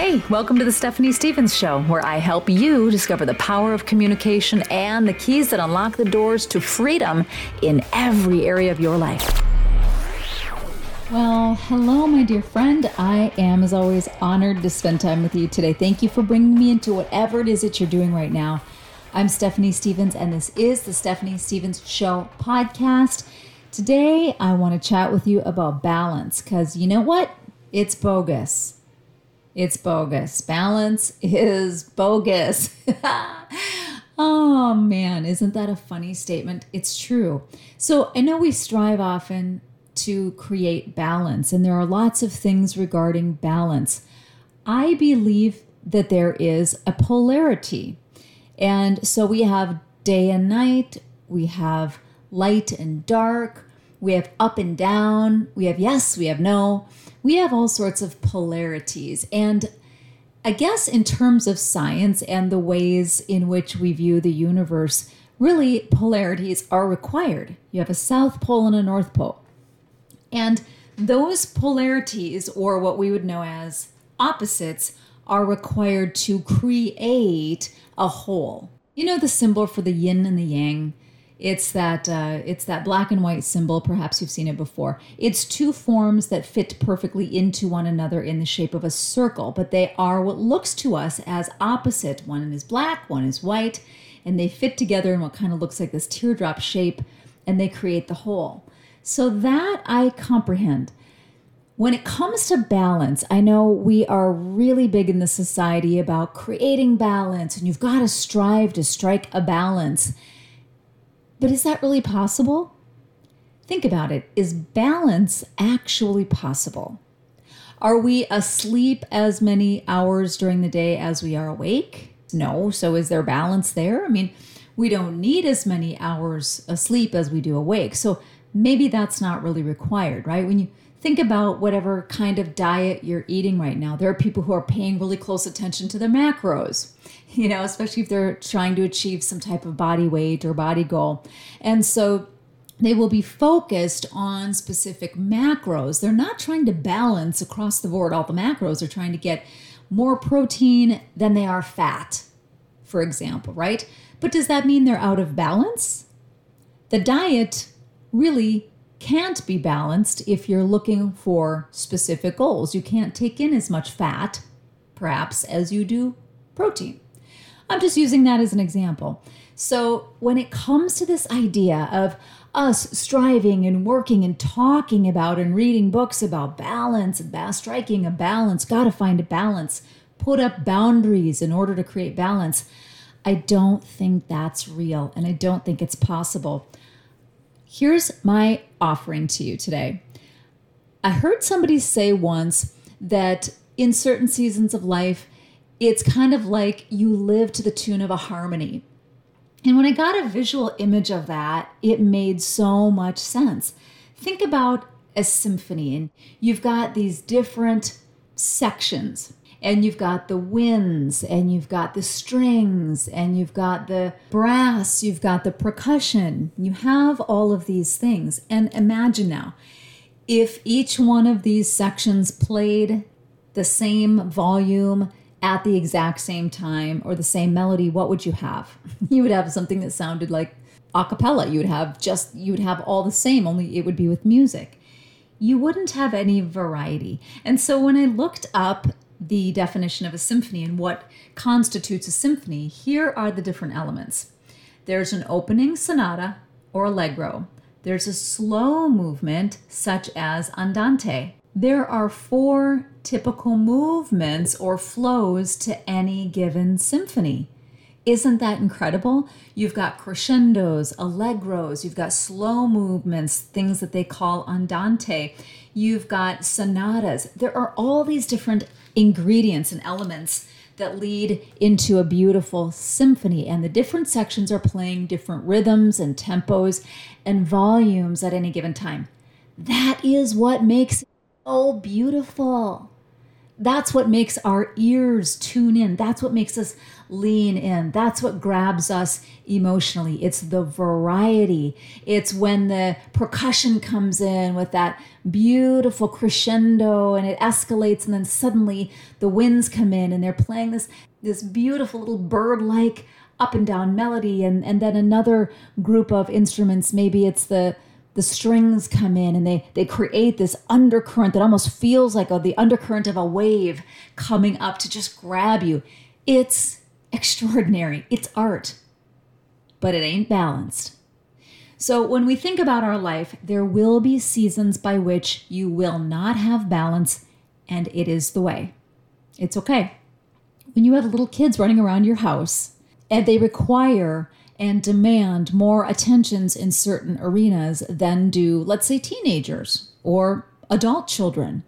Hey, welcome to the Stephanie Stevens Show, where I help you discover the power of communication and the keys that unlock the doors to freedom in every area of your life. Well, hello, my dear friend. I am, as always, honored to spend time with you today. Thank you for bringing me into whatever it is that you're doing right now. I'm Stephanie Stevens, and this is the Stephanie Stevens Show podcast. Today, I want to chat with you about balance because you know what? It's bogus. It's bogus. Balance is bogus. oh man, isn't that a funny statement? It's true. So I know we strive often to create balance, and there are lots of things regarding balance. I believe that there is a polarity. And so we have day and night, we have light and dark, we have up and down, we have yes, we have no we have all sorts of polarities. And I guess, in terms of science and the ways in which we view the universe, really polarities are required. You have a South Pole and a North Pole. And those polarities, or what we would know as opposites, are required to create a whole. You know the symbol for the yin and the yang? It's that uh, it's that black and white symbol. Perhaps you've seen it before. It's two forms that fit perfectly into one another in the shape of a circle, but they are what looks to us as opposite. One is black, one is white, and they fit together in what kind of looks like this teardrop shape, and they create the whole. So that I comprehend. When it comes to balance, I know we are really big in the society about creating balance, and you've got to strive to strike a balance. But is that really possible? Think about it. Is balance actually possible? Are we asleep as many hours during the day as we are awake? No. So is there balance there? I mean, we don't need as many hours asleep as we do awake. So maybe that's not really required, right? When you think about whatever kind of diet you're eating right now, there are people who are paying really close attention to their macros you know, especially if they're trying to achieve some type of body weight or body goal. And so they will be focused on specific macros. They're not trying to balance across the board all the macros. They're trying to get more protein than they are fat, for example, right? But does that mean they're out of balance? The diet really can't be balanced if you're looking for specific goals. You can't take in as much fat, perhaps, as you do protein. I'm just using that as an example. So, when it comes to this idea of us striving and working and talking about and reading books about balance and striking a balance, got to find a balance, put up boundaries in order to create balance, I don't think that's real and I don't think it's possible. Here's my offering to you today. I heard somebody say once that in certain seasons of life, it's kind of like you live to the tune of a harmony. And when I got a visual image of that, it made so much sense. Think about a symphony, and you've got these different sections, and you've got the winds, and you've got the strings, and you've got the brass, you've got the percussion. You have all of these things. And imagine now, if each one of these sections played the same volume, at the exact same time or the same melody, what would you have? You would have something that sounded like a cappella. You would have just, you would have all the same, only it would be with music. You wouldn't have any variety. And so when I looked up the definition of a symphony and what constitutes a symphony, here are the different elements there's an opening sonata or allegro, there's a slow movement such as andante, there are four typical movements or flows to any given symphony. Isn't that incredible? You've got crescendos, allegros, you've got slow movements, things that they call andante, you've got sonatas. There are all these different ingredients and elements that lead into a beautiful symphony, and the different sections are playing different rhythms and tempos and volumes at any given time. That is what makes it so beautiful. That's what makes our ears tune in. That's what makes us lean in. That's what grabs us emotionally. It's the variety. It's when the percussion comes in with that beautiful crescendo and it escalates and then suddenly the winds come in and they're playing this this beautiful little bird-like up and down melody and and then another group of instruments maybe it's the the strings come in and they they create this undercurrent that almost feels like a, the undercurrent of a wave coming up to just grab you. It's extraordinary. It's art but it ain't balanced. So when we think about our life there will be seasons by which you will not have balance and it is the way. It's okay. When you have little kids running around your house and they require and demand more attentions in certain arenas than do, let's say, teenagers or adult children.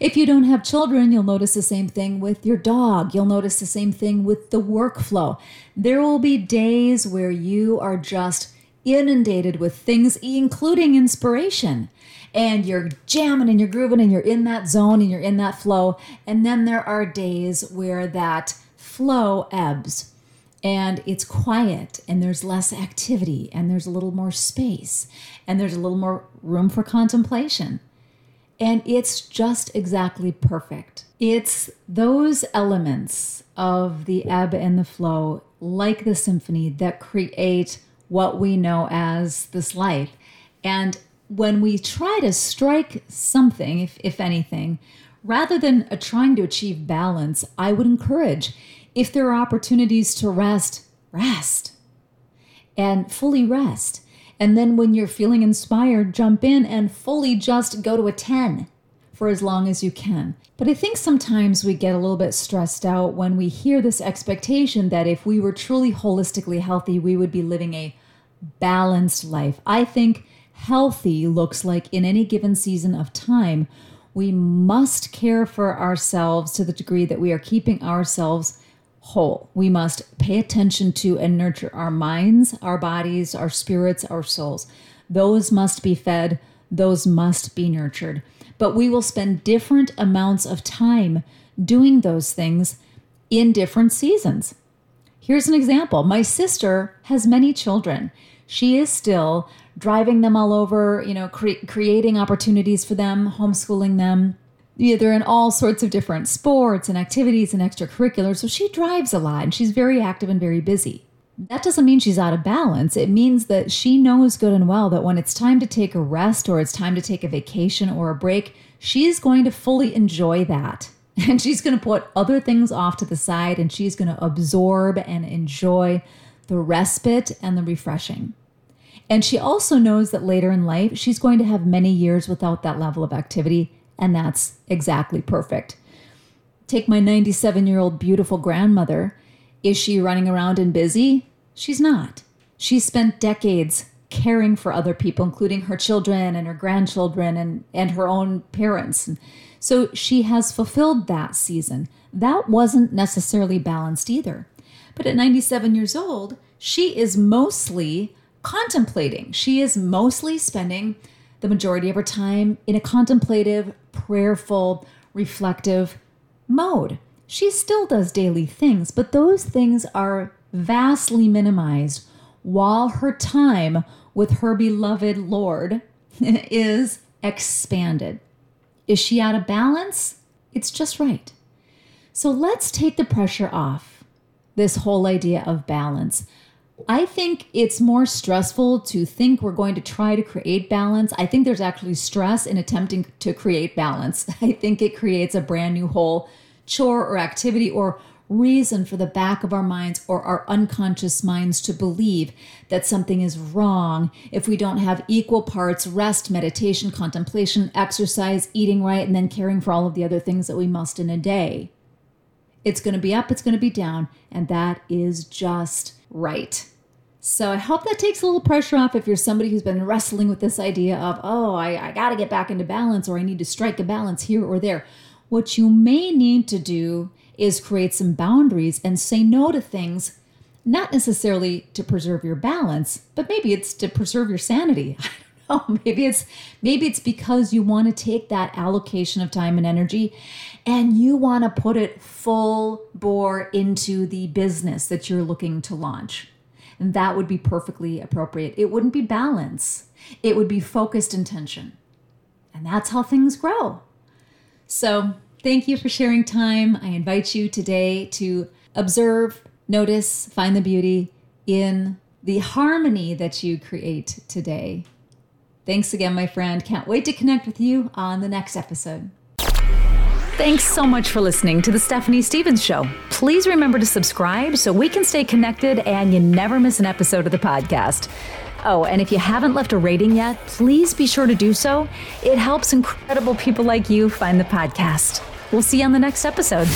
If you don't have children, you'll notice the same thing with your dog. You'll notice the same thing with the workflow. There will be days where you are just inundated with things, including inspiration. And you're jamming and you're grooving and you're in that zone and you're in that flow. And then there are days where that flow ebbs and it's quiet and there's less activity and there's a little more space and there's a little more room for contemplation. And it's just exactly perfect. It's those elements of the ebb and the flow, like the symphony, that create what we know as this life. And when we try to strike something, if, if anything, rather than trying to achieve balance, I would encourage if there are opportunities to rest, rest and fully rest. And then when you're feeling inspired, jump in and fully just go to a 10 for as long as you can. But I think sometimes we get a little bit stressed out when we hear this expectation that if we were truly holistically healthy, we would be living a balanced life. I think healthy looks like in any given season of time, we must care for ourselves to the degree that we are keeping ourselves whole. We must pay attention to and nurture our minds, our bodies, our spirits, our souls. Those must be fed, those must be nurtured. But we will spend different amounts of time doing those things in different seasons. Here's an example my sister has many children. She is still driving them all over, you know, cre- creating opportunities for them, homeschooling them, yeah, they're in all sorts of different sports and activities and extracurriculars. So she drives a lot and she's very active and very busy. That doesn't mean she's out of balance. It means that she knows good and well that when it's time to take a rest or it's time to take a vacation or a break, she's going to fully enjoy that. And she's going to put other things off to the side and she's going to absorb and enjoy the respite and the refreshing. And she also knows that later in life, she's going to have many years without that level of activity and that's exactly perfect. Take my 97 year old beautiful grandmother. Is she running around and busy? She's not. She spent decades caring for other people, including her children and her grandchildren and, and her own parents. So she has fulfilled that season. That wasn't necessarily balanced either. But at 97 years old, she is mostly contemplating. She is mostly spending the majority of her time in a contemplative, prayerful, reflective mode. She still does daily things, but those things are vastly minimized while her time with her beloved Lord is expanded. Is she out of balance? It's just right. So let's take the pressure off this whole idea of balance. I think it's more stressful to think we're going to try to create balance. I think there's actually stress in attempting to create balance. I think it creates a brand new whole chore or activity or reason for the back of our minds or our unconscious minds to believe that something is wrong if we don't have equal parts rest, meditation, contemplation, exercise, eating right, and then caring for all of the other things that we must in a day. It's going to be up, it's going to be down, and that is just right. So I hope that takes a little pressure off if you're somebody who's been wrestling with this idea of, oh, I, I got to get back into balance or I need to strike a balance here or there. What you may need to do is create some boundaries and say no to things, not necessarily to preserve your balance, but maybe it's to preserve your sanity. I don't know. Maybe it's maybe it's because you want to take that allocation of time and energy and you want to put it full bore into the business that you're looking to launch. That would be perfectly appropriate. It wouldn't be balance. It would be focused intention. And that's how things grow. So, thank you for sharing time. I invite you today to observe, notice, find the beauty in the harmony that you create today. Thanks again, my friend. Can't wait to connect with you on the next episode. Thanks so much for listening to The Stephanie Stevens Show. Please remember to subscribe so we can stay connected and you never miss an episode of the podcast. Oh, and if you haven't left a rating yet, please be sure to do so. It helps incredible people like you find the podcast. We'll see you on the next episode.